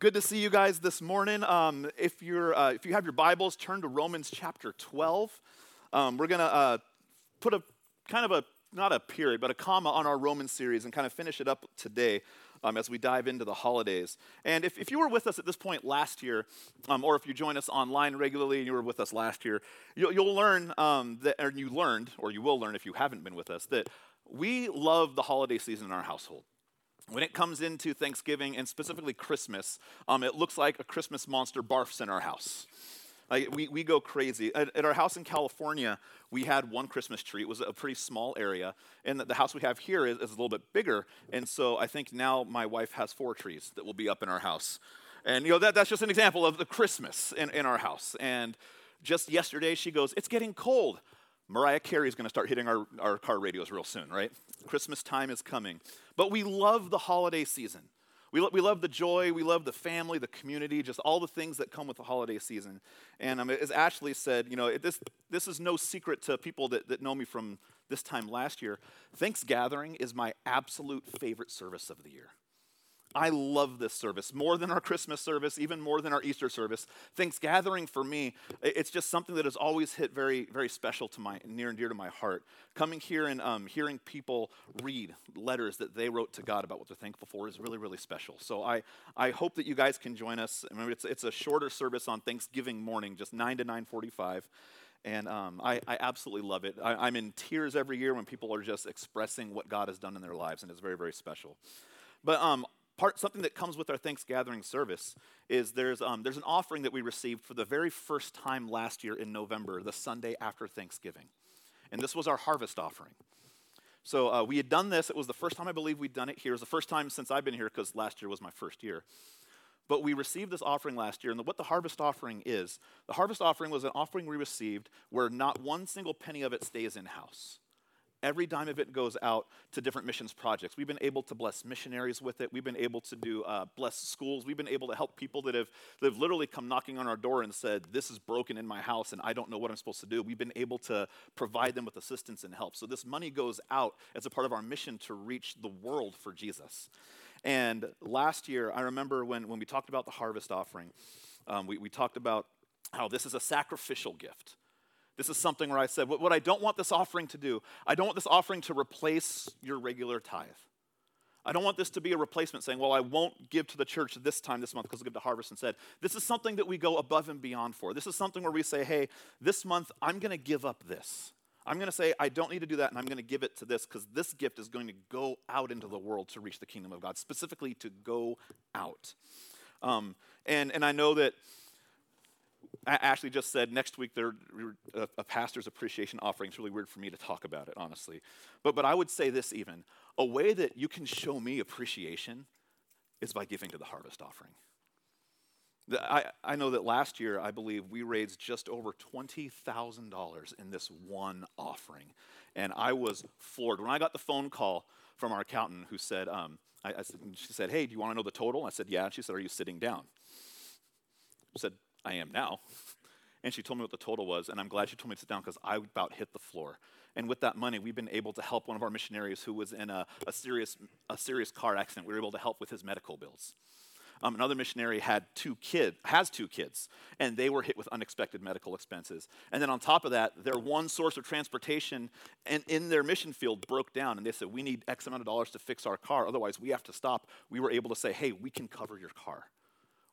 good to see you guys this morning. Um, if, you're, uh, if you have your Bibles, turn to Romans chapter 12. Um, we're to uh, put a kind of a, not a period, but a comma on our Roman series and kind of finish it up today um, as we dive into the holidays. And if, if you were with us at this point last year, um, or if you join us online regularly and you were with us last year, you'll, you'll learn um, that, or you learned, or you will learn if you haven't been with us, that we love the holiday season in our household. When it comes into Thanksgiving and specifically Christmas, um, it looks like a Christmas monster barfs in our house. Like we, we go crazy. At, at, our house in California, we had one Christmas tree. It was a pretty small area. And the, the house we have here is, is, a little bit bigger. And so I think now my wife has four trees that will be up in our house. And you know, that, that's just an example of the Christmas in, in our house. And just yesterday, she goes, It's getting cold. Mariah Carey is going to start hitting our, our car radios real soon, right? Christmas time is coming. But we love the holiday season. We, lo- we love the joy, we love the family, the community, just all the things that come with the holiday season. And um, as Ashley said, you know, it, this, this is no secret to people that, that know me from this time last year. Thanksgiving is my absolute favorite service of the year. I love this service more than our Christmas service, even more than our Easter service. Thanksgiving for me, it's just something that has always hit very, very special to my near and dear to my heart. Coming here and um, hearing people read letters that they wrote to God about what they're thankful for is really, really special. So I, I hope that you guys can join us. It's, it's a shorter service on Thanksgiving morning, just 9 to 9:45. And um, I, I, absolutely love it. I, I'm in tears every year when people are just expressing what God has done in their lives, and it's very, very special. But um, part something that comes with our Thanksgiving service is there's um, there's an offering that we received for the very first time last year in November, the Sunday after Thanksgiving, and this was our harvest offering. So uh, we had done this. It was the first time I believe we'd done it here. It was the first time since I've been here because last year was my first year. But we received this offering last year, and what the harvest offering is, the harvest offering was an offering we received where not one single penny of it stays in house. Every dime of it goes out to different missions projects. We've been able to bless missionaries with it. We've been able to do uh, bless schools. We've been able to help people that have, that have literally come knocking on our door and said, This is broken in my house and I don't know what I'm supposed to do. We've been able to provide them with assistance and help. So this money goes out as a part of our mission to reach the world for Jesus. And last year, I remember when, when we talked about the harvest offering, um, we, we talked about how this is a sacrificial gift. This is something where I said, what, what I don't want this offering to do, I don't want this offering to replace your regular tithe. I don't want this to be a replacement saying, well, I won't give to the church this time this month because I'll give to harvest instead. This is something that we go above and beyond for. This is something where we say, hey, this month I'm going to give up this. I'm going to say, I don't need to do that, and I'm going to give it to this because this gift is going to go out into the world to reach the kingdom of God, specifically to go out. Um, and, and I know that Ashley just said next week there a, a pastor's appreciation offering. It's really weird for me to talk about it, honestly. But but I would say this even a way that you can show me appreciation is by giving to the harvest offering. I, I know that last year, I believe we raised just over $20,000 in this one offering. And I was floored. When I got the phone call from our accountant who said, um, I, I, she said, Hey, do you want to know the total? I said, Yeah. And she said, Are you sitting down? I said, I am now. And she told me what the total was, and I'm glad she told me to sit down because I about hit the floor. And with that money, we've been able to help one of our missionaries who was in a, a serious, a serious car accident. We were able to help with his medical bills. Um, another missionary had two kids, has two kids, and they were hit with unexpected medical expenses. And then on top of that, their one source of transportation and in their mission field broke down, and they said, "We need X amount of dollars to fix our car, otherwise we have to stop." We were able to say, "Hey, we can cover your car."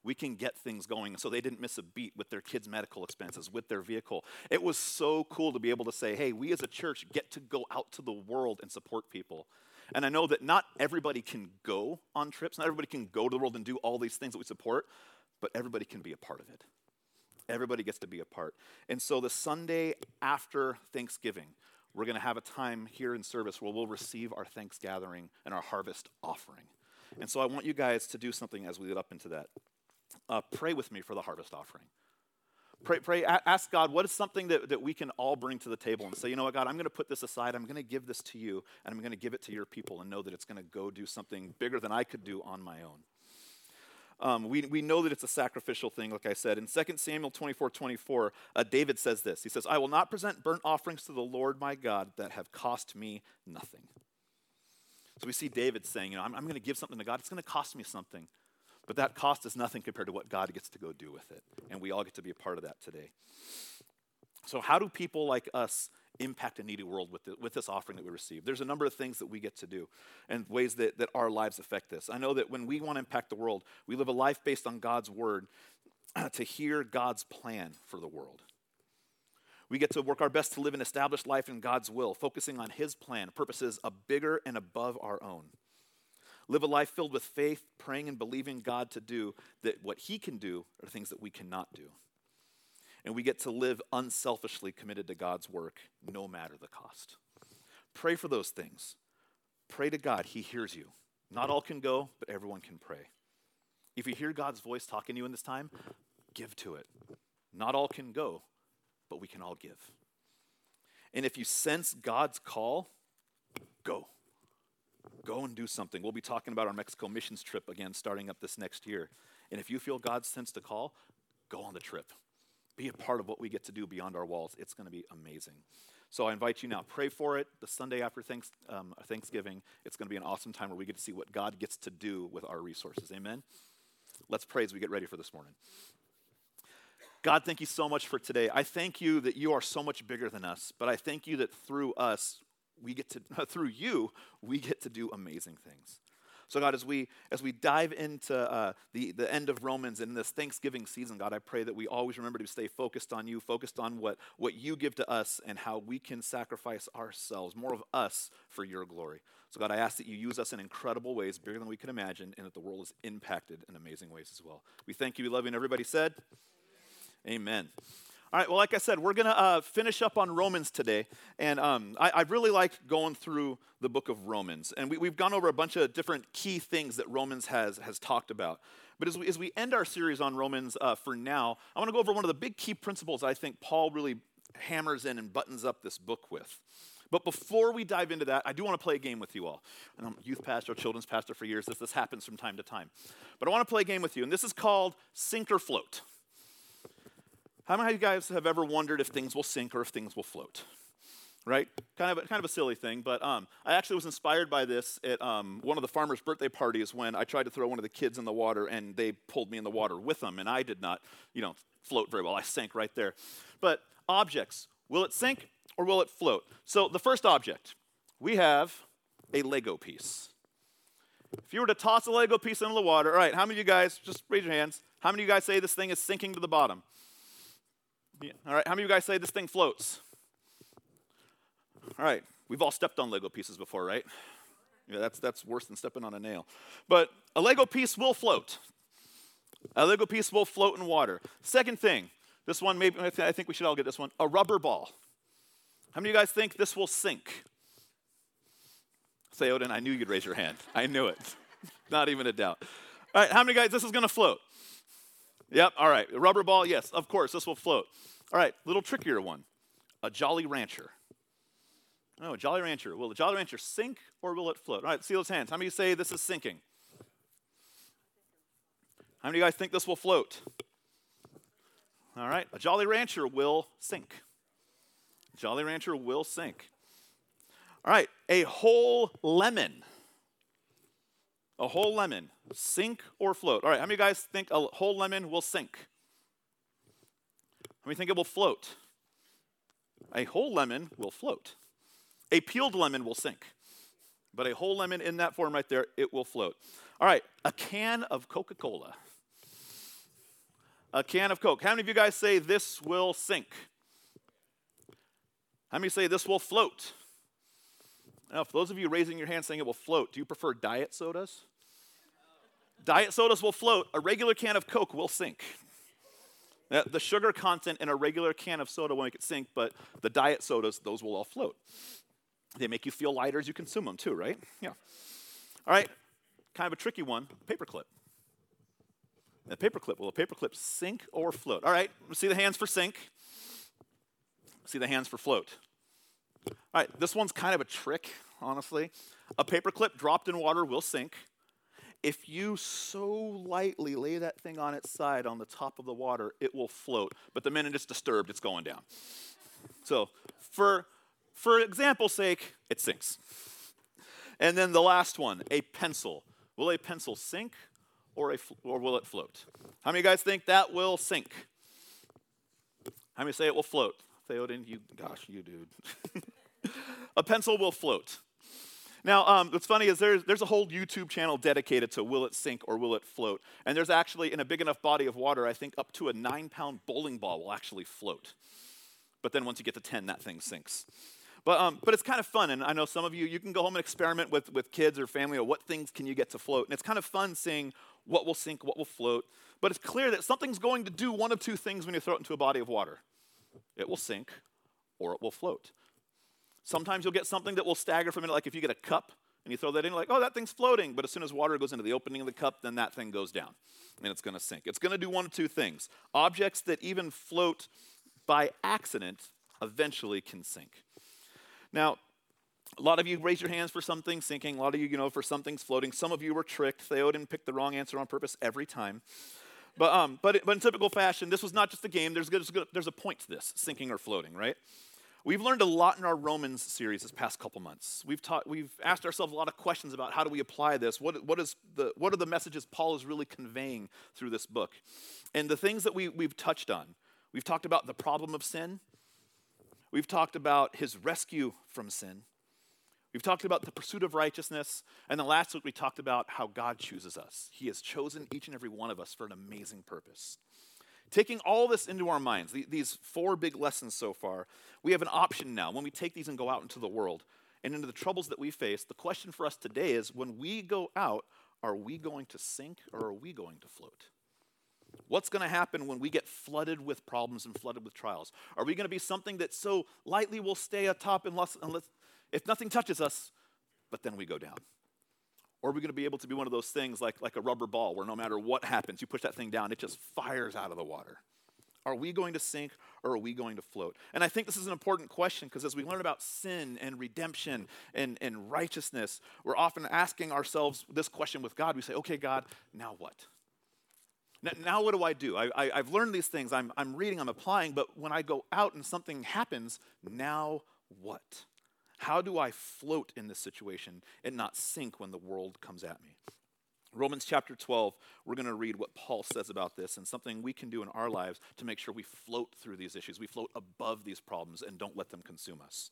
We can get things going. So they didn't miss a beat with their kids' medical expenses, with their vehicle. It was so cool to be able to say, hey, we as a church get to go out to the world and support people. And I know that not everybody can go on trips, not everybody can go to the world and do all these things that we support, but everybody can be a part of it. Everybody gets to be a part. And so the Sunday after Thanksgiving, we're going to have a time here in service where we'll receive our Thanksgiving and our harvest offering. And so I want you guys to do something as we get up into that uh, pray with me for the harvest offering. Pray, pray, ask God, what is something that, that we can all bring to the table and say, you know what, God, I'm going to put this aside. I'm going to give this to you, and I'm going to give it to your people and know that it's going to go do something bigger than I could do on my own. Um, we, we know that it's a sacrificial thing, like I said. In 2 Samuel 24 24, uh, David says this He says, I will not present burnt offerings to the Lord my God that have cost me nothing. So we see David saying, you know, I'm, I'm going to give something to God. It's going to cost me something. But that cost is nothing compared to what God gets to go do with it. And we all get to be a part of that today. So, how do people like us impact a needy world with, the, with this offering that we receive? There's a number of things that we get to do and ways that, that our lives affect this. I know that when we want to impact the world, we live a life based on God's word to hear God's plan for the world. We get to work our best to live an established life in God's will, focusing on His plan, purposes a bigger and above our own. Live a life filled with faith, praying and believing God to do that what He can do are things that we cannot do. And we get to live unselfishly committed to God's work, no matter the cost. Pray for those things. Pray to God, He hears you. Not all can go, but everyone can pray. If you hear God's voice talking to you in this time, give to it. Not all can go, but we can all give. And if you sense God's call, go. Go and do something. We'll be talking about our Mexico missions trip again starting up this next year. And if you feel God's sense to call, go on the trip. Be a part of what we get to do beyond our walls. It's going to be amazing. So I invite you now, pray for it. The Sunday after thanks, um, Thanksgiving, it's going to be an awesome time where we get to see what God gets to do with our resources. Amen? Let's pray as we get ready for this morning. God, thank you so much for today. I thank you that you are so much bigger than us, but I thank you that through us, we get to, through you, we get to do amazing things. So, God, as we as we dive into uh, the the end of Romans in this Thanksgiving season, God, I pray that we always remember to stay focused on you, focused on what what you give to us, and how we can sacrifice ourselves, more of us, for your glory. So, God, I ask that you use us in incredible ways, bigger than we could imagine, and that the world is impacted in amazing ways as well. We thank you. We love you. And everybody said. Amen. All right, well, like I said, we're going to uh, finish up on Romans today. And um, I, I, really like going through the book of Romans. And we, have gone over a bunch of different key things that Romans has, has talked about. But as we, as we end our series on Romans uh, for now, I want to go over one of the big key principles I think Paul really hammers in and buttons up this book with. But before we dive into that, I do want to play a game with you all. And I'm a youth pastor, children's pastor for years. This, this happens from time to time. But I want to play a game with you. And this is called Sink or Float. How many of you guys have ever wondered if things will sink or if things will float? Right? Kind of, a, kind of a silly thing, but um, I actually was inspired by this at um, one of the farmers' birthday parties when I tried to throw one of the kids in the water and they pulled me in the water with them, and I did not, you know, float very well. I sank right there. But objects, will it sink or will it float? So the first object, we have a Lego piece. If you were to toss a Lego piece into the water, all right, how many of you guys, just raise your hands, how many of you guys say this thing is sinking to the bottom? Yeah. All right, how many of you guys say this thing floats? All right, we've all stepped on Lego pieces before, right? Yeah, that's, that's worse than stepping on a nail. But a Lego piece will float. A Lego piece will float in water. Second thing, this one, maybe I think we should all get this one a rubber ball. How many of you guys think this will sink? Say, Odin, I knew you'd raise your hand. I knew it. Not even a doubt. All right, how many guys, this is going to float? Yep, all right. Rubber ball, yes, of course, this will float. All right, little trickier one. A Jolly Rancher. Oh, a Jolly Rancher. Will the Jolly Rancher sink or will it float? All right, see those hands. How many say this is sinking? How many of you guys think this will float? All right, a Jolly Rancher will sink. Jolly Rancher will sink. All right, a whole lemon. A whole lemon, sink or float? All right, how many of you guys think a whole lemon will sink? How many think it will float? A whole lemon will float. A peeled lemon will sink. But a whole lemon in that form right there, it will float. All right, a can of Coca Cola. A can of Coke. How many of you guys say this will sink? How many say this will float? Now, for those of you raising your hand saying it will float, do you prefer diet sodas? Diet sodas will float. A regular can of Coke will sink. The sugar content in a regular can of soda will make it sink, but the diet sodas, those will all float. They make you feel lighter as you consume them, too, right? Yeah. All right, kind of a tricky one paperclip. A paperclip. Will a paperclip sink or float? All right, see the hands for sink. See the hands for float. All right, this one's kind of a trick, honestly. A paperclip dropped in water will sink. If you so lightly lay that thing on its side on the top of the water, it will float. But the minute it's disturbed, it's going down. So, for, for example's sake, it sinks. And then the last one, a pencil. Will a pencil sink or, a, or will it float? How many guys think that will sink? How many say it will float? Oh, Theoden, you, gosh, you dude. a pencil will float. Now, um, what's funny is there's, there's a whole YouTube channel dedicated to will it sink or will it float? And there's actually, in a big enough body of water, I think up to a nine pound bowling ball will actually float. But then once you get to 10, that thing sinks. But, um, but it's kind of fun, and I know some of you, you can go home and experiment with, with kids or family, or what things can you get to float. And it's kind of fun seeing what will sink, what will float. But it's clear that something's going to do one of two things when you throw it into a body of water it will sink or it will float. Sometimes you'll get something that will stagger for a minute, like if you get a cup and you throw that in, like, oh, that thing's floating. But as soon as water goes into the opening of the cup, then that thing goes down and it's going to sink. It's going to do one of two things. Objects that even float by accident eventually can sink. Now, a lot of you raise your hands for something sinking. A lot of you, you know, for something's floating. Some of you were tricked. Theoden picked the wrong answer on purpose every time. But, um, but, but in typical fashion, this was not just a game. There's, there's, there's a point to this, sinking or floating, right? We've learned a lot in our Romans series this past couple months. We've, taught, we've asked ourselves a lot of questions about how do we apply this? What, what, is the, what are the messages Paul is really conveying through this book? And the things that we, we've touched on, we've talked about the problem of sin. We've talked about his rescue from sin. We've talked about the pursuit of righteousness. And then last week we talked about how God chooses us. He has chosen each and every one of us for an amazing purpose. Taking all this into our minds, these four big lessons so far, we have an option now when we take these and go out into the world and into the troubles that we face. The question for us today is when we go out, are we going to sink or are we going to float? What's going to happen when we get flooded with problems and flooded with trials? Are we going to be something that so lightly will stay atop unless, unless if nothing touches us, but then we go down? Or are we going to be able to be one of those things like, like a rubber ball where no matter what happens, you push that thing down, it just fires out of the water? Are we going to sink or are we going to float? And I think this is an important question because as we learn about sin and redemption and, and righteousness, we're often asking ourselves this question with God. We say, okay, God, now what? Now, what do I do? I, I, have learned these things. I'm, I'm reading, I'm applying, but when I go out and something happens, now what? How do I float in this situation and not sink when the world comes at me? Romans chapter 12, we're going to read what Paul says about this and something we can do in our lives to make sure we float through these issues. We float above these problems and don't let them consume us.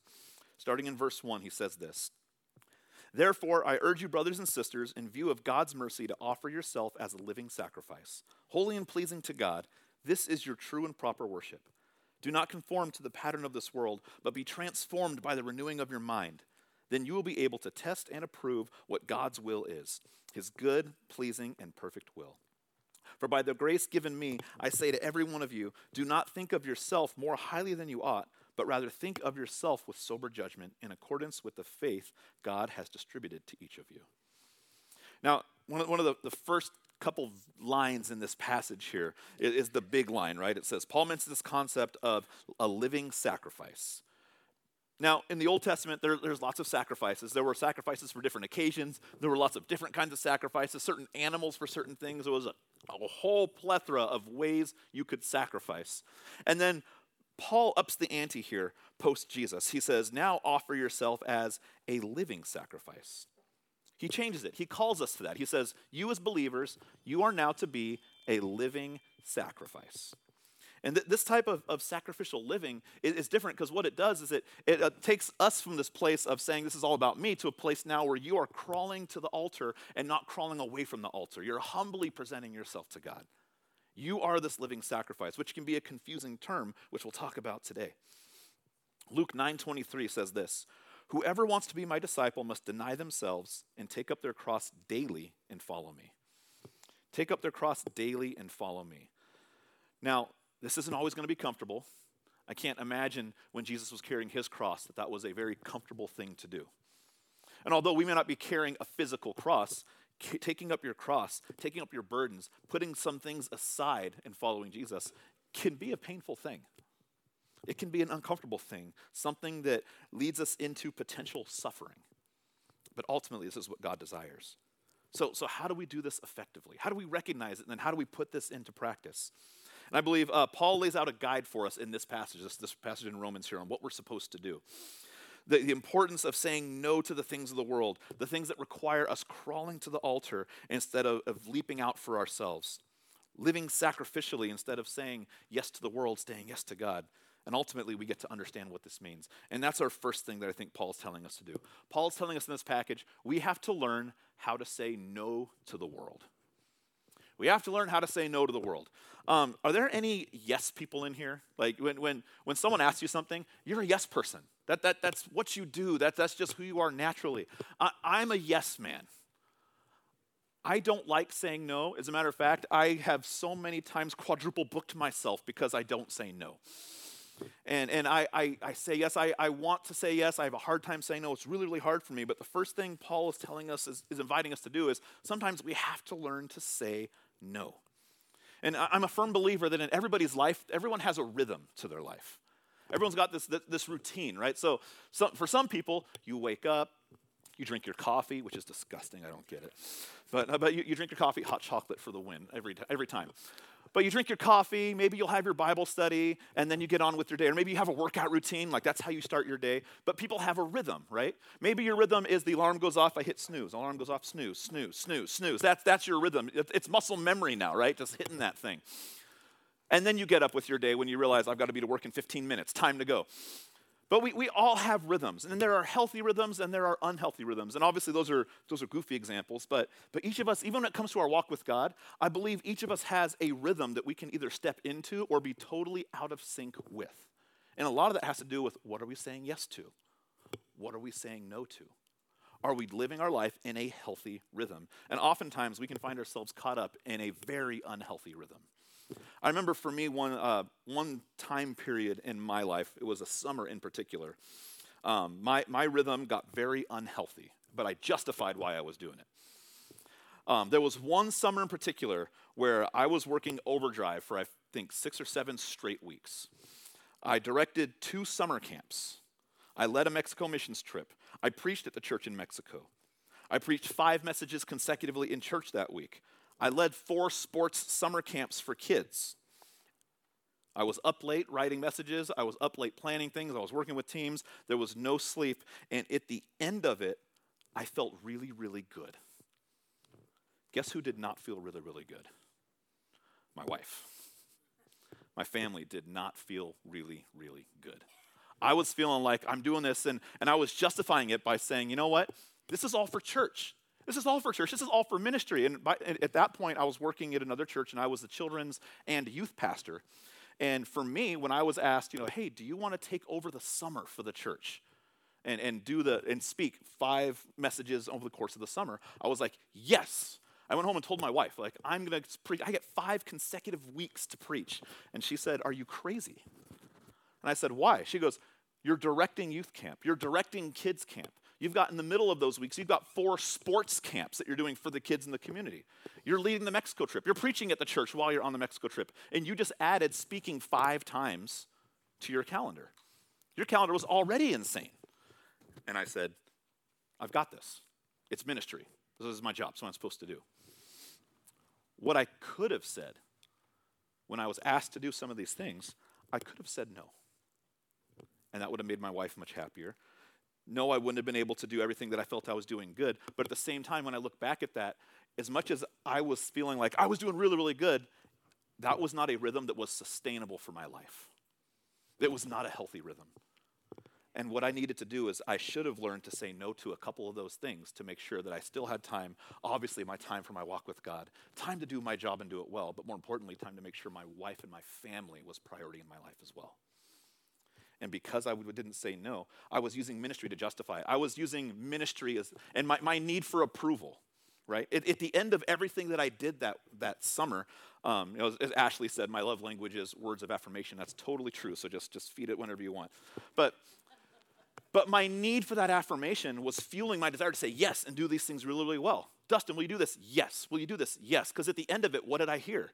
Starting in verse 1, he says this Therefore, I urge you, brothers and sisters, in view of God's mercy, to offer yourself as a living sacrifice, holy and pleasing to God. This is your true and proper worship. Do not conform to the pattern of this world, but be transformed by the renewing of your mind. Then you will be able to test and approve what God's will is, his good, pleasing, and perfect will. For by the grace given me, I say to every one of you, do not think of yourself more highly than you ought, but rather think of yourself with sober judgment in accordance with the faith God has distributed to each of you. Now, one of, the first couple lines in this passage here is the big line, right? It says, Paul mentions this concept of a living sacrifice. Now, in the Old Testament, there, there's lots of sacrifices. There were sacrifices for different occasions. There were lots of different kinds of sacrifices, certain animals for certain things. There was a, a whole plethora of ways you could sacrifice. And then Paul ups the ante here post Jesus. He says, Now offer yourself as a living sacrifice. He changes it. He calls us to that. He says, You as believers, you are now to be a living sacrifice. And th- this type of, of sacrificial living is, is different because what it does is it, it uh, takes us from this place of saying this is all about me to a place now where you are crawling to the altar and not crawling away from the altar. You're humbly presenting yourself to God. You are this living sacrifice, which can be a confusing term, which we'll talk about today. Luke 9:23 says this, Whoever wants to be my disciple must deny themselves and take up their cross daily and follow me. Take up their cross daily and follow me. Now, this isn't always going to be comfortable. I can't imagine when Jesus was carrying his cross that that was a very comfortable thing to do. And although we may not be carrying a physical cross, taking up your cross, taking up your burdens, putting some things aside and following Jesus can be a painful thing. It can be an uncomfortable thing, something that leads us into potential suffering. But ultimately, this is what God desires. So, so how do we do this effectively? How do we recognize it? And then how do we put this into practice? And I believe uh, Paul lays out a guide for us in this passage, this, this passage in Romans here, on what we're supposed to do. the, the importance of saying no to the things of the world, the things that require us crawling to the altar instead of, of leaping out for ourselves, living sacrificially instead of saying yes to the world, saying yes to God. And ultimately, we get to understand what this means. And that's our first thing that I think Paul's telling us to do. Paul's telling us in this package we have to learn how to say no to the world. We have to learn how to say no to the world. Um, are there any yes people in here? Like when, when, when someone asks you something, you're a yes person. That, that, that's what you do, that, that's just who you are naturally. I, I'm a yes man. I don't like saying no. As a matter of fact, I have so many times quadruple booked myself because I don't say no. And, and I, I, I say yes, I, I want to say yes. I have a hard time saying no. It's really, really hard for me. But the first thing Paul is telling us, is, is inviting us to do, is sometimes we have to learn to say no. And I'm a firm believer that in everybody's life, everyone has a rhythm to their life. Everyone's got this, this routine, right? So some, for some people, you wake up, you drink your coffee, which is disgusting. I don't get it. But, uh, but you, you drink your coffee, hot chocolate for the win every, every time. But you drink your coffee, maybe you'll have your Bible study, and then you get on with your day. Or maybe you have a workout routine, like that's how you start your day. But people have a rhythm, right? Maybe your rhythm is the alarm goes off, I hit snooze. Alarm goes off, snooze, snooze, snooze, snooze. That's, that's your rhythm. It's muscle memory now, right? Just hitting that thing. And then you get up with your day when you realize I've got to be to work in 15 minutes, time to go. But we, we all have rhythms, and there are healthy rhythms and there are unhealthy rhythms. And obviously, those are, those are goofy examples, but, but each of us, even when it comes to our walk with God, I believe each of us has a rhythm that we can either step into or be totally out of sync with. And a lot of that has to do with what are we saying yes to? What are we saying no to? Are we living our life in a healthy rhythm? And oftentimes, we can find ourselves caught up in a very unhealthy rhythm. I remember for me one, uh, one time period in my life, it was a summer in particular. Um, my, my rhythm got very unhealthy, but I justified why I was doing it. Um, there was one summer in particular where I was working overdrive for, I think, six or seven straight weeks. I directed two summer camps. I led a Mexico missions trip. I preached at the church in Mexico. I preached five messages consecutively in church that week. I led four sports summer camps for kids. I was up late writing messages. I was up late planning things. I was working with teams. There was no sleep. And at the end of it, I felt really, really good. Guess who did not feel really, really good? My wife. My family did not feel really, really good. I was feeling like I'm doing this, and, and I was justifying it by saying, you know what? This is all for church. This is all for church. This is all for ministry. And by, at that point, I was working at another church and I was the children's and youth pastor. And for me, when I was asked, you know, hey, do you want to take over the summer for the church? And, and do the and speak five messages over the course of the summer, I was like, yes. I went home and told my wife, like, I'm gonna preach. I get five consecutive weeks to preach. And she said, Are you crazy? And I said, Why? She goes, You're directing youth camp, you're directing kids camp. You've got in the middle of those weeks, you've got four sports camps that you're doing for the kids in the community. You're leading the Mexico trip. You're preaching at the church while you're on the Mexico trip. And you just added speaking five times to your calendar. Your calendar was already insane. And I said, I've got this. It's ministry. This is my job. It's what I'm supposed to do. What I could have said when I was asked to do some of these things, I could have said no. And that would have made my wife much happier. No, I wouldn't have been able to do everything that I felt I was doing good. But at the same time, when I look back at that, as much as I was feeling like I was doing really, really good, that was not a rhythm that was sustainable for my life. It was not a healthy rhythm. And what I needed to do is I should have learned to say no to a couple of those things to make sure that I still had time, obviously, my time for my walk with God, time to do my job and do it well, but more importantly, time to make sure my wife and my family was priority in my life as well. And because I didn't say no, I was using ministry to justify it. I was using ministry as, and my, my need for approval, right? At, at the end of everything that I did that, that summer, um, you know, as, as, Ashley said, my love language is words of affirmation. That's totally true. So just, just feed it whenever you want. But, but my need for that affirmation was fueling my desire to say yes and do these things really, really well. Dustin, will you do this? Yes. Will you do this? Yes. Because at the end of it, what did I hear?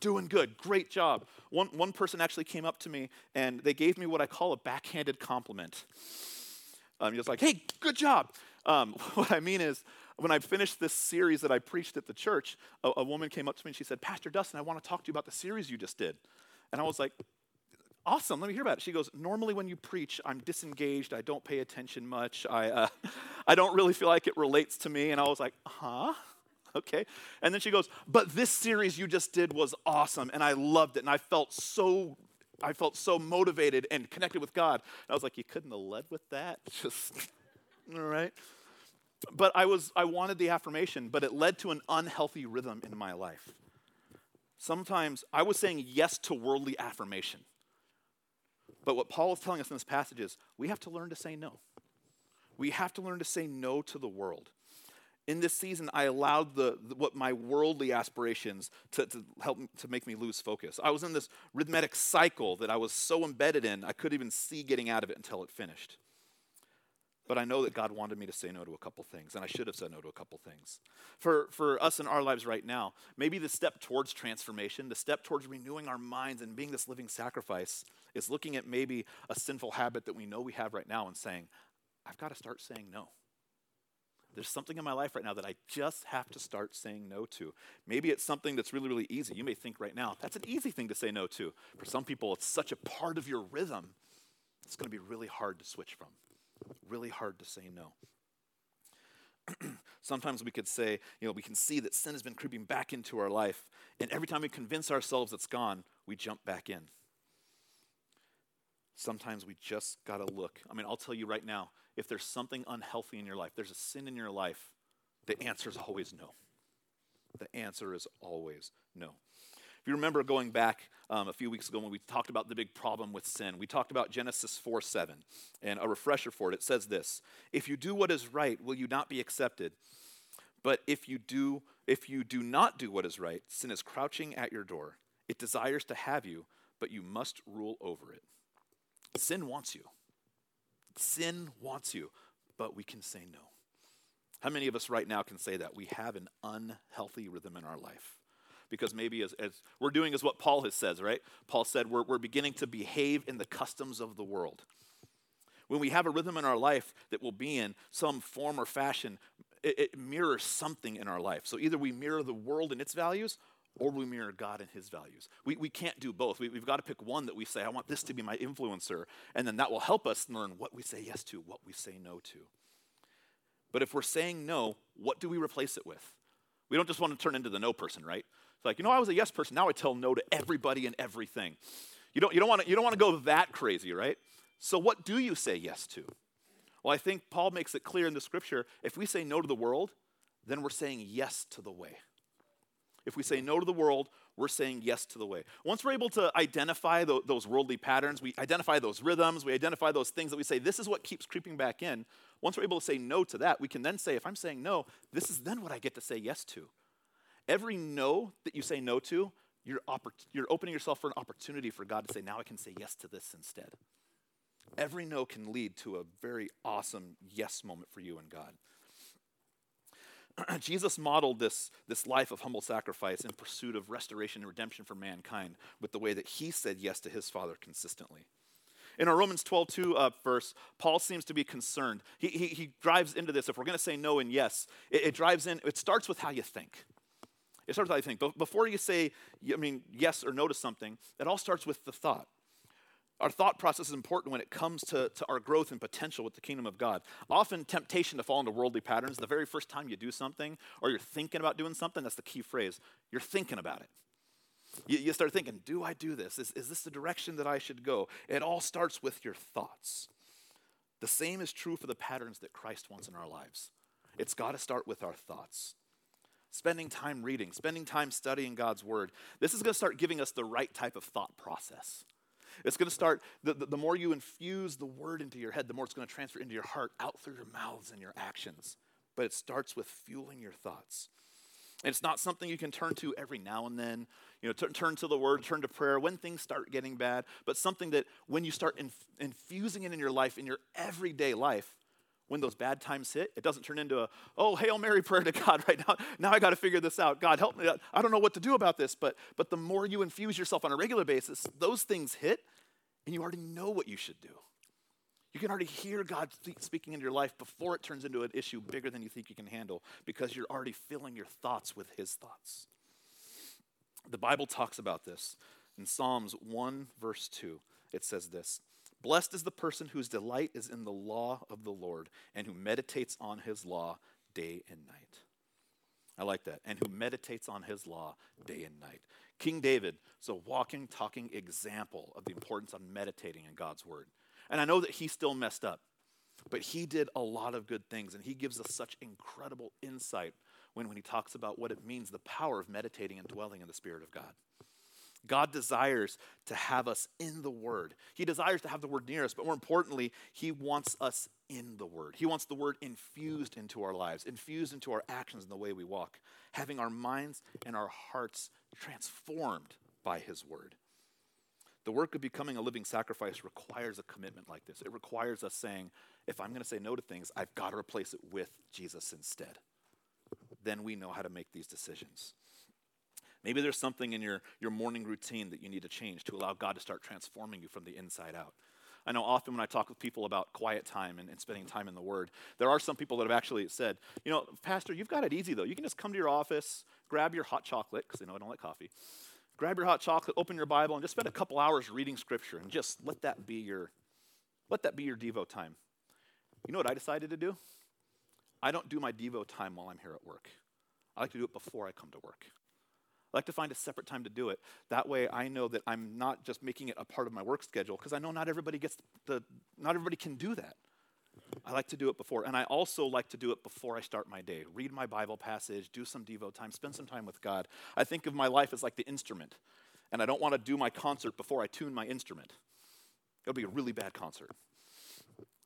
Doing good, great job. One, one person actually came up to me and they gave me what I call a backhanded compliment. Um, he was like, hey, good job. Um, what I mean is, when I finished this series that I preached at the church, a, a woman came up to me and she said, Pastor Dustin, I want to talk to you about the series you just did. And I was like, awesome. Let me hear about it. She goes, normally when you preach, I'm disengaged. I don't pay attention much. I, uh, I don't really feel like it relates to me. And I was like, huh? Okay. And then she goes, but this series you just did was awesome. And I loved it. And I felt so I felt so motivated and connected with God. And I was like, you couldn't have led with that? Just, all right. But I was, I wanted the affirmation, but it led to an unhealthy rhythm in my life. Sometimes I was saying yes to worldly affirmation. But what Paul is telling us in this passage is we have to learn to say no. We have to learn to say no to the world in this season, I allowed the, the, what my worldly aspirations to, to help to make me lose focus. I was in this rhythmic cycle that I was so embedded in, I couldn't even see getting out of it until it finished. But I know that God wanted me to say no to a couple things, and I should have said no to a couple things. For, for us in our lives right now, maybe the step towards transformation, the step towards renewing our minds and being this living sacrifice, is looking at maybe a sinful habit that we know we have right now and saying, I've got to start saying no. There's something in my life right now that I just have to start saying no to. Maybe it's something that's really, really easy. You may think right now, that's an easy thing to say no to. For some people, it's such a part of your rhythm, it's going to be really hard to switch from, really hard to say no. Sometimes we could say, you know, we can see that sin has been creeping back into our life, and every time we convince ourselves it's gone, we jump back in. Sometimes we just got to look. I mean, I'll tell you right now, if there's something unhealthy in your life, there's a sin in your life, the answer is always no. The answer is always no. If you remember going back um, a few weeks ago when we talked about the big problem with sin, we talked about Genesis 4 7. And a refresher for it, it says this If you do what is right, will you not be accepted? But if you do, if you do not do what is right, sin is crouching at your door. It desires to have you, but you must rule over it. Sin wants you. Sin wants you, but we can say no. How many of us right now can say that? We have an unhealthy rhythm in our life. Because maybe as, as we're doing is what Paul has says, right? Paul said we're, we're beginning to behave in the customs of the world. When we have a rhythm in our life that will be in some form or fashion, it, it mirrors something in our life. So either we mirror the world and its values, or we mirror God and his values. We, we can't do both. We, have got to pick one that we say, I want this to be my influencer, and then that will help us learn what we say yes to, what we say no to. But if we're saying no, what do we replace it with? We don't just want to turn into the no person, right? It's like, you know, I was a yes person, now I tell no to everybody and everything. You don't, you don't, want, to, you don't want to go that crazy, right? So, what do you say yes to? Well, I think Paul makes it clear in the scripture if we say no to the world, then we're saying yes to the way. If we say no to the world, we're saying yes to the way. Once we're able to identify the, those worldly patterns, we identify those rhythms, we identify those things that we say, this is what keeps creeping back in. Once we're able to say no to that, we can then say, if I'm saying no, this is then what I get to say yes to. Every no that you say no to, you're, oppor- you're opening yourself for an opportunity for God to say, now I can say yes to this instead. Every no can lead to a very awesome yes moment for you and God. Jesus modeled this, this life of humble sacrifice in pursuit of restoration and redemption for mankind with the way that he said yes to his Father consistently. In our Romans 12, 2 uh, verse, Paul seems to be concerned. He, he, he drives into this. If we're going to say no and yes, it, it drives in, it starts with how you think. It starts with how you think. Before you say, I mean, yes or no to something, it all starts with the thought. Our thought process is important when it comes to, to our growth and potential with the kingdom of God. Often, temptation to fall into worldly patterns, the very first time you do something or you're thinking about doing something, that's the key phrase. You're thinking about it. You, you start thinking, do I do this? Is, is this the direction that I should go? It all starts with your thoughts. The same is true for the patterns that Christ wants in our lives. It's got to start with our thoughts. Spending time reading, spending time studying God's word. This is going to start giving us the right type of thought process. It's going to start, the, the, the, more you infuse the word into your head, the more it's going to transfer into your heart, out through your mouths and your actions. But it starts with fueling your thoughts. And it's not something you can turn to every now and then. You know, t- turn to the word, turn to prayer when things start getting bad, but something that when you start inf- infusing it in your life, in your everyday life, when those bad times hit, it doesn't turn into a, oh, Hail Mary prayer to God right now. Now I got to figure this out. God, help me. I don't know what to do about this. But, but the more you infuse yourself on a regular basis, those things hit and you already know what you should do. You can already hear God speaking into your life before it turns into an issue bigger than you think you can handle because you're already filling your thoughts with His thoughts. The Bible talks about this in Psalms 1, verse 2. it says this Blessed is the person whose delight is in the law of the Lord and who meditates on his law day and night. I like that. And who meditates on his law day and night. King David is a walking, talking example of the importance of meditating in God's word. And I know that he still messed up, but he did a lot of good things. And he gives us such incredible insight when, when he talks about what it means, the power of meditating and dwelling in the Spirit of God. God desires to have us in the Word. He desires to have the Word near us, but more importantly, He wants us in the Word. He wants the Word infused into our lives, infused into our actions and the way we walk, having our minds and our hearts transformed by His Word. The work of becoming a living sacrifice requires a commitment like this. It requires us saying, if I'm going to say no to things, I've got to replace it with Jesus instead. Then we know how to make these decisions. Maybe there's something in your, your morning routine that you need to change to allow God to start transforming you from the inside out. I know often when I talk with people about quiet time and, and, spending time in the Word, there are some people that have actually said, you know, Pastor, you've got it easy though. You can just come to your office, grab your hot chocolate, because they know I don't like coffee. Grab your hot chocolate, open your Bible, and just spend a couple hours reading Scripture, and just let that be your, let that be your Devo time. You know what I decided to do? I don't do my Devo time while I'm here at work. I like to do it before I come to work. I like to find a separate time to do it. That way I know that I'm not just making it a part of my work schedule because I know not everybody gets the not everybody can do that. I like to do it before. And I also like to do it before I start my day. Read my Bible passage, do some Devo time, spend some time with God. I think of my life as like the instrument. And I don't want to do my concert before I tune my instrument. It'll be a really bad concert.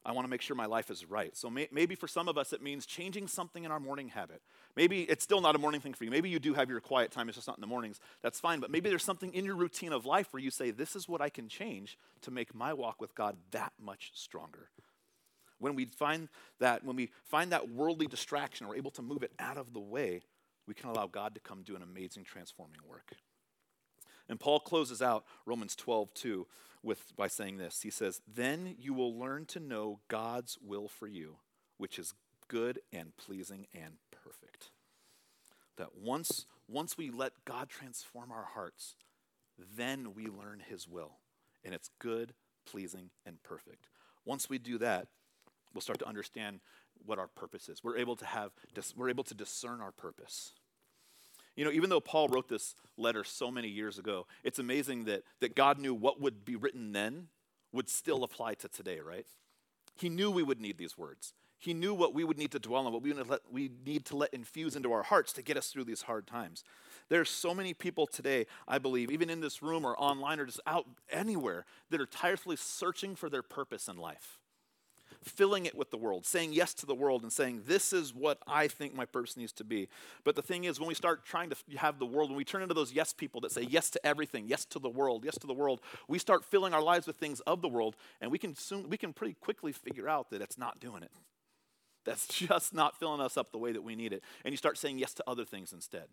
I want to make sure my life is right. So may, maybe for some of us, it means changing something in our morning habit. Maybe it's still not a morning thing for you. Maybe you do have your quiet time, it's just not in the mornings. That's fine. But maybe there's something in your routine of life where you say, This is what I can change to make my walk with God that much stronger. When we find that, when we find that worldly distraction, we're able to move it out of the way, we can allow God to come do an amazing transforming work. And Paul closes out Romans 12, 2 with, by saying this. He says, Then you will learn to know God's will for you, which is good and pleasing and perfect. That once, once we let God transform our hearts, then we learn his will. And it's good, pleasing, and perfect. Once we do that, we'll start to understand what our purpose is. We're able to have, we're able to discern our purpose. You know, even though Paul wrote this letter so many years ago, it's amazing that, that God knew what would be written then would still apply to today, right? He knew we would need these words. He knew what we would need to dwell on, what we, let, we need to let infuse into our hearts to get us through these hard times. There are so many people today, I believe, even in this room or online or just out anywhere, that are tirelessly searching for their purpose in life filling it with the world, saying yes to the world and saying, This is what I think my purpose needs to be. But the thing is, when we start trying to have the world, when we turn into those yes people that say yes to everything, yes to the world, yes to the world, we start filling our lives with things of the world, and we can soon, we can pretty quickly figure out that it's not doing it. That's just not filling us up the way that we need it. And you start saying yes to other things instead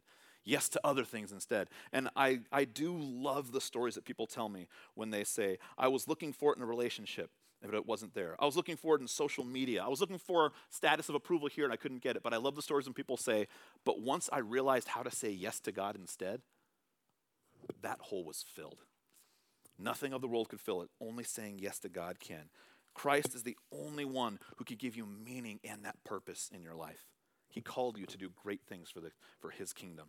yes to other things instead. And I, I do love the stories that people tell me when they say, I was looking for it in a relationship but it wasn't there. I was looking for it in social media. I was looking for status of approval here and I couldn't get it. But I love the stories when people say, but once I realized how to say yes to God instead, that hole was filled. Nothing of the world could fill it. Only saying yes to God can. Christ is the only one who can give you meaning and that purpose in your life. He called you to do great things for, the, for his kingdom.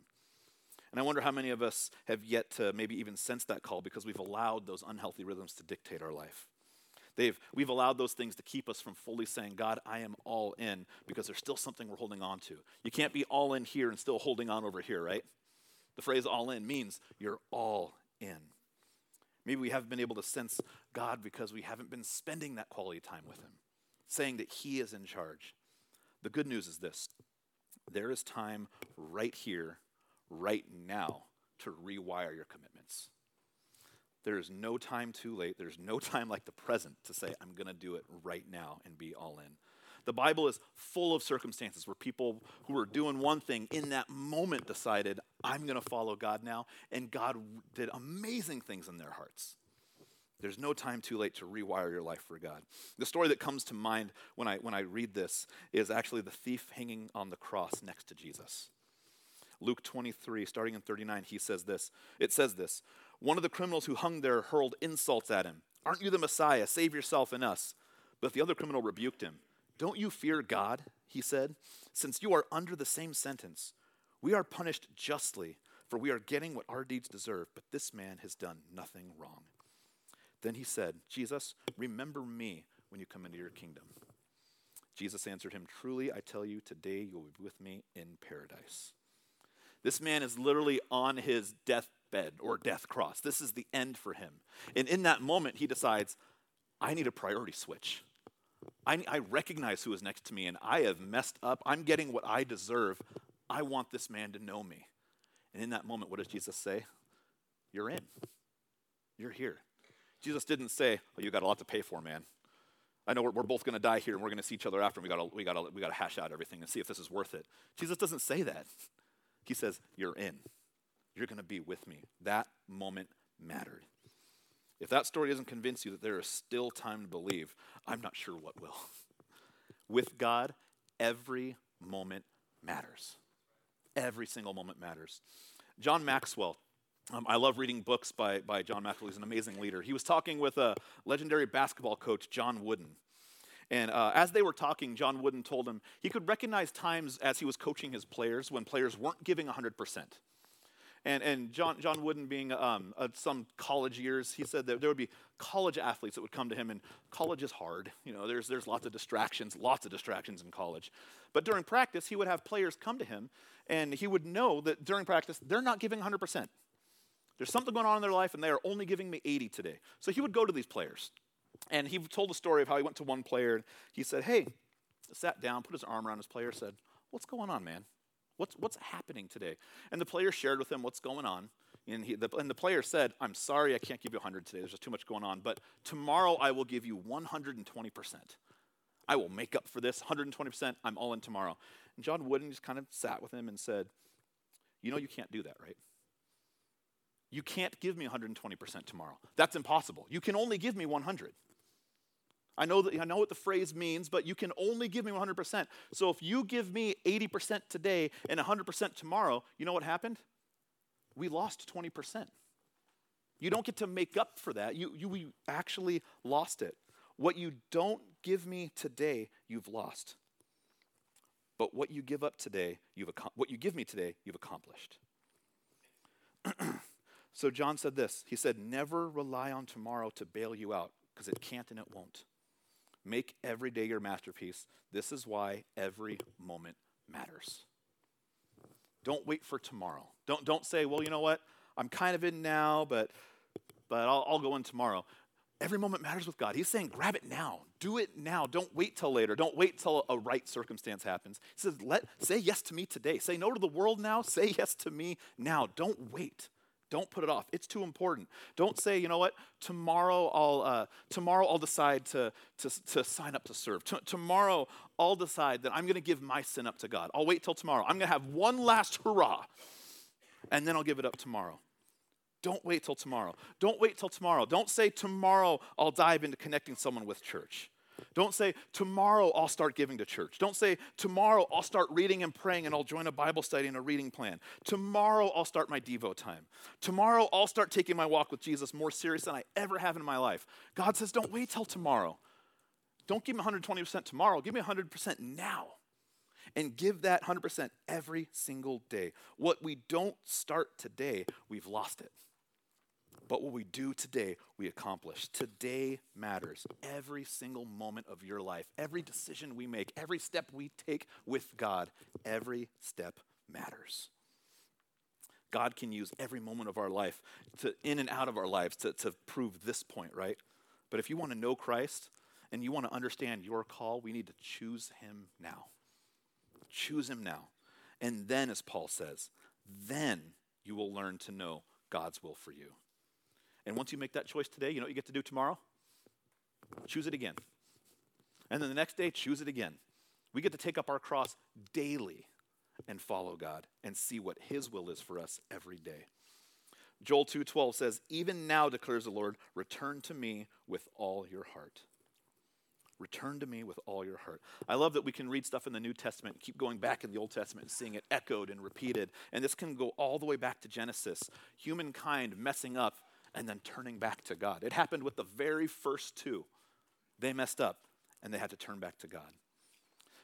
And I wonder how many of us have yet to maybe even sense that call because we've allowed those unhealthy rhythms to dictate our life. They've, we've allowed those things to keep us from fully saying, God, I am all in, because there's still something we're holding on to. You can't be all in here and still holding on over here, right? The phrase all in means you're all in. Maybe we haven't been able to sense God because we haven't been spending that quality time with Him, saying that He is in charge. The good news is this there is time right here, right now, to rewire your commitments. There is no time too late. There's no time like the present to say, I'm going to do it right now and be all in. The Bible is full of circumstances where people who were doing one thing in that moment decided, I'm going to follow God now. And God did amazing things in their hearts. There's no time too late to rewire your life for God. The story that comes to mind when I, when I read this is actually the thief hanging on the cross next to Jesus. Luke 23, starting in 39, he says this. It says this one of the criminals who hung there hurled insults at him. Aren't you the Messiah? Save yourself and us. But the other criminal rebuked him. Don't you fear God? He said, since you are under the same sentence. We are punished justly, for we are getting what our deeds deserve, but this man has done nothing wrong. Then he said, Jesus, remember me when you come into your kingdom. Jesus answered him, Truly, I tell you, today you will be with me in paradise. This man is literally on his deathbed or death cross. This is the end for him. And in that moment, he decides, I need a priority switch. I, I recognize who is next to me, and I have messed up. I'm getting what I deserve. I want this man to know me. And in that moment, what does Jesus say? You're in. You're here. Jesus didn't say, Oh, you got a lot to pay for, man. I know we're, we're both going to die here and we're going to see each other after, and we got we gotta, we gotta hash out everything and see if this is worth it. Jesus doesn't say that. He says, You're in. You're going to be with me. That moment mattered. If that story doesn't convince you that there is still time to believe, I'm not sure what will. With God, every moment matters. Every single moment matters. John Maxwell, um, I love reading books by, by John Maxwell. He's an amazing leader. He was talking with a legendary basketball coach, John Wooden. And uh, as they were talking, John Wooden told him he could recognize times as he was coaching his players when players weren't giving 100%. And, and John, John Wooden, being um, uh, some college years, he said that there would be college athletes that would come to him, and college is hard. You know, there's, there's lots of distractions, lots of distractions in college. But during practice, he would have players come to him, and he would know that during practice, they're not giving 100%. There's something going on in their life, and they are only giving me 80 today. So he would go to these players, and he told the story of how he went to one player, and he said, Hey, sat down, put his arm around his player, said, What's going on, man? What's, what's happening today? And the player shared with him what's going on. And, he, the, and the player said, I'm sorry, I can't give you 100 today. There's just too much going on. But tomorrow I will give you 120%. I will make up for this 120%. I'm all in tomorrow. And John Wooden just kind of sat with him and said, You know, you can't do that, right? You can't give me 120% tomorrow. That's impossible. You can only give me 100. I know that I know what the phrase means, but you can only give me 100%. So if you give me 80% today and 100% tomorrow, you know what happened? We lost 20%. You don't get to make up for that. You, you we actually lost it. What you don't give me today, you've lost. But what you give up today, you've what you give me today, you've accomplished. so John said this. He said, "Never rely on tomorrow to bail you out, because it can't and it won't." Make every day your masterpiece. This is why every moment matters. Don't wait for tomorrow. Don't, don't say, well, you know what? I'm kind of in now, but, but I'll, I'll go in tomorrow. Every moment matters with God. He's saying, grab it now. Do it now. Don't wait till later. Don't wait till a right circumstance happens. He says, Let, say yes to me today. Say no to the world now. Say yes to me now. Don't wait. Don't put it off. It's too important. Don't say, you know what, tomorrow I'll, uh, tomorrow I'll decide to, to, to sign up to serve. T- tomorrow I'll decide that I'm going to give my sin up to God. I'll wait till tomorrow. I'm going to have one last hurrah, and then I'll give it up tomorrow. Don't wait till tomorrow. Don't wait till tomorrow. Don't say, tomorrow I'll dive into connecting someone with church. Don't say, tomorrow I'll start giving to church. Don't say, tomorrow I'll start reading and praying and I'll join a Bible study and a reading plan. Tomorrow I'll start my Devo time. Tomorrow I'll start taking my walk with Jesus more serious than I ever have in my life. God says, don't wait till tomorrow. Don't give me 120% tomorrow. Give me 100% now. And give that 100% every single day. What we don't start today, we've lost it. But what we do today, we accomplish. Today matters. Every single moment of your life, every decision we make, every step we take with God, every step matters. God can use every moment of our life to in and out of our lives to, to prove this point, right? But if you want to know Christ and you want to understand your call, we need to choose him now. Choose him now. And then, as Paul says, then you will learn to know God's will for you. And once you make that choice today, you know what you get to do tomorrow? Choose it again. And then the next day, choose it again. We get to take up our cross daily and follow God and see what his will is for us every day. Joel 2:12 says, "Even now declares the Lord, return to me with all your heart." Return to me with all your heart. I love that we can read stuff in the New Testament and keep going back in the Old Testament and seeing it echoed and repeated. And this can go all the way back to Genesis. Humankind messing up and then turning back to God. It happened with the very first two. They messed up and they had to turn back to God.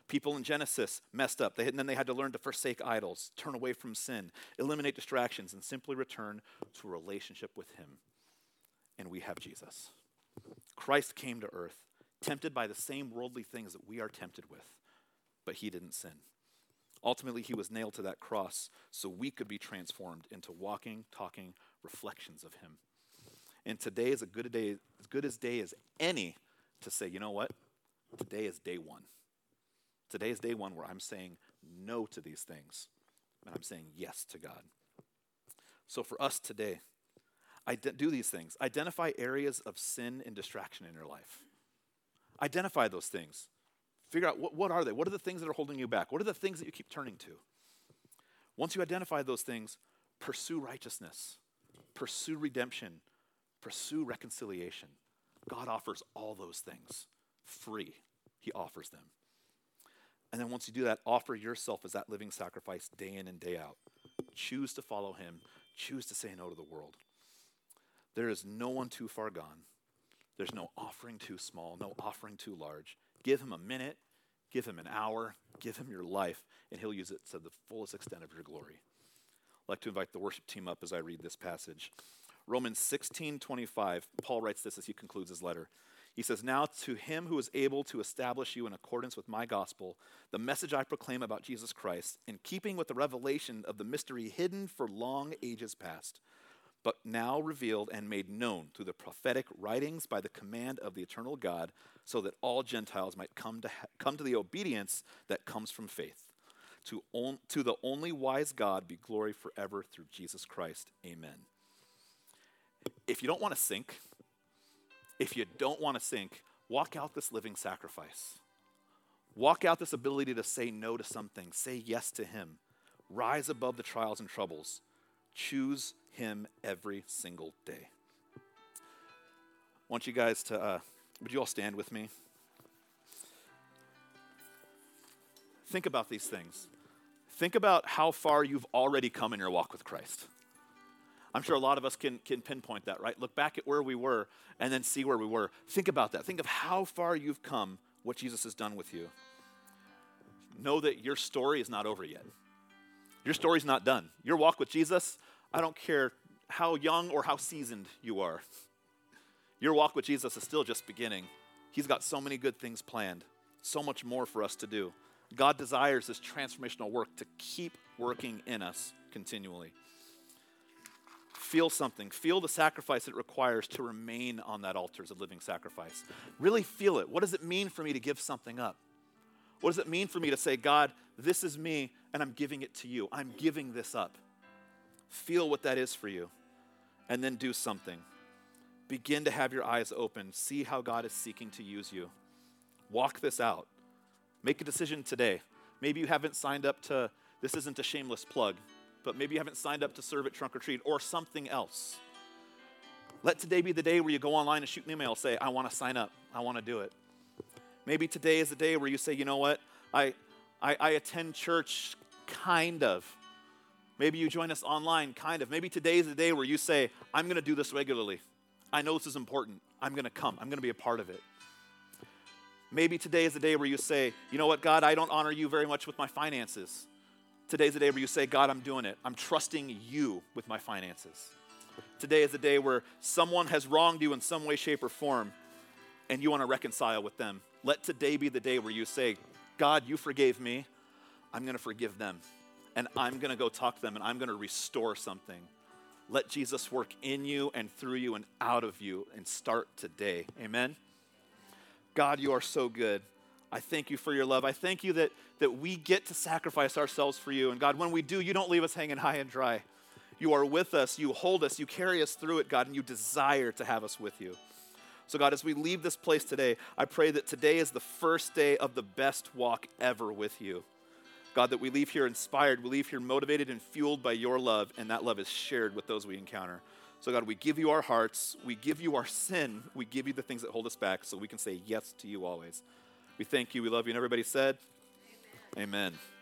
People in Genesis messed up, they, and then they had to learn to forsake idols, turn away from sin, eliminate distractions, and simply return to a relationship with Him. And we have Jesus. Christ came to earth, tempted by the same worldly things that we are tempted with, but He didn't sin. Ultimately, He was nailed to that cross so we could be transformed into walking, talking reflections of Him. And today is a good day, as good as day as any to say, you know what? Today is day one. Today is day one where I'm saying no to these things, and I'm saying yes to God. So for us today, do these things. Identify areas of sin and distraction in your life. Identify those things. Figure out what, what are they? What are the things that are holding you back? What are the things that you keep turning to? Once you identify those things, pursue righteousness, pursue redemption, pursue reconciliation. God offers all those things free. He offers them. And then once you do that, offer yourself as that living sacrifice day in and day out. Choose to follow Him, choose to say no to the world. There is no one too far gone. There's no offering too small, no offering too large. Give Him a minute, give Him an hour, give Him your life, and He'll use it to the fullest extent of your glory. I'd like to invite the worship team up as I read this passage. Romans 16 25, Paul writes this as he concludes his letter. He says, Now to him who is able to establish you in accordance with my gospel, the message I proclaim about Jesus Christ, in keeping with the revelation of the mystery hidden for long ages past, but now revealed and made known through the prophetic writings by the command of the eternal God, so that all Gentiles might come to, ha- come to the obedience that comes from faith. To, on, to the only wise God be glory forever through Jesus Christ. Amen. If you don't want to sink, if you don't want to sink, walk out this living sacrifice. Walk out this ability to say no to something, say yes to Him. Rise above the trials and troubles. Choose Him every single day. I want you guys to, uh, would you all stand with me? Think about these things. Think about how far you've already come in your walk with Christ. I'm sure a lot of us can, can pinpoint that, right? Look back at where we were and then see where we were. Think about that. Think of how far you've come, what Jesus has done with you. Know that your story is not over yet. Your story's not done. Your walk with Jesus, I don't care how young or how seasoned you are. Your walk with Jesus is still just beginning. He's got so many good things planned, so much more for us to do. God desires this transformational work to keep working in us continually feel something. Feel the sacrifice it requires to remain on that altar as a living sacrifice. Really feel it. What does it mean for me to give something up? What does it mean for me to say, God, this is me and I'm giving it to you? I'm giving this up. Feel what that is for you and then do something. Begin to have your eyes open. See how God is seeking to use you. Walk this out. Make a decision today. Maybe you haven't signed up to, this isn't a shameless plug but maybe you haven't signed up to serve at Trunk or Treat or something else. Let today be the day where you go online and shoot an email, say, I want to sign up, I want to do it. Maybe today is the day where you say, you know what, I, I, I attend church kind of. Maybe you join us online, kind of. Maybe today is the day where you say, I'm going to do this regularly. I know this is important. I'm going to come. I'm going to be a part of it. Maybe today is the day where you say, you know what, God, I don't honor you very much with my finances. Today's the day where you say, God, I'm doing it. I'm trusting you with my finances. Today is the day where someone has wronged you in some way, shape, or form, and you want to reconcile with them. Let today be the day where you say, God, you forgave me. I'm going to forgive them. And I'm going to go talk to them and I'm going to restore something. Let Jesus work in you and through you and out of you and start today. Amen. God, you are so good. I thank you for your love. I thank you that, that we get to sacrifice ourselves for you. And God, when we do, you don't leave us hanging high and dry. You are with us, you hold us, you carry us through it, God, and you desire to have us with you. So, God, as we leave this place today, I pray that today is the first day of the best walk ever with you. God, that we leave here inspired, we leave here motivated and fueled by your love, and that love is shared with those we encounter. So, God, we give you our hearts, we give you our sin, we give you the things that hold us back so we can say yes to you always. We thank you. We love you. And everybody said, Amen. Amen.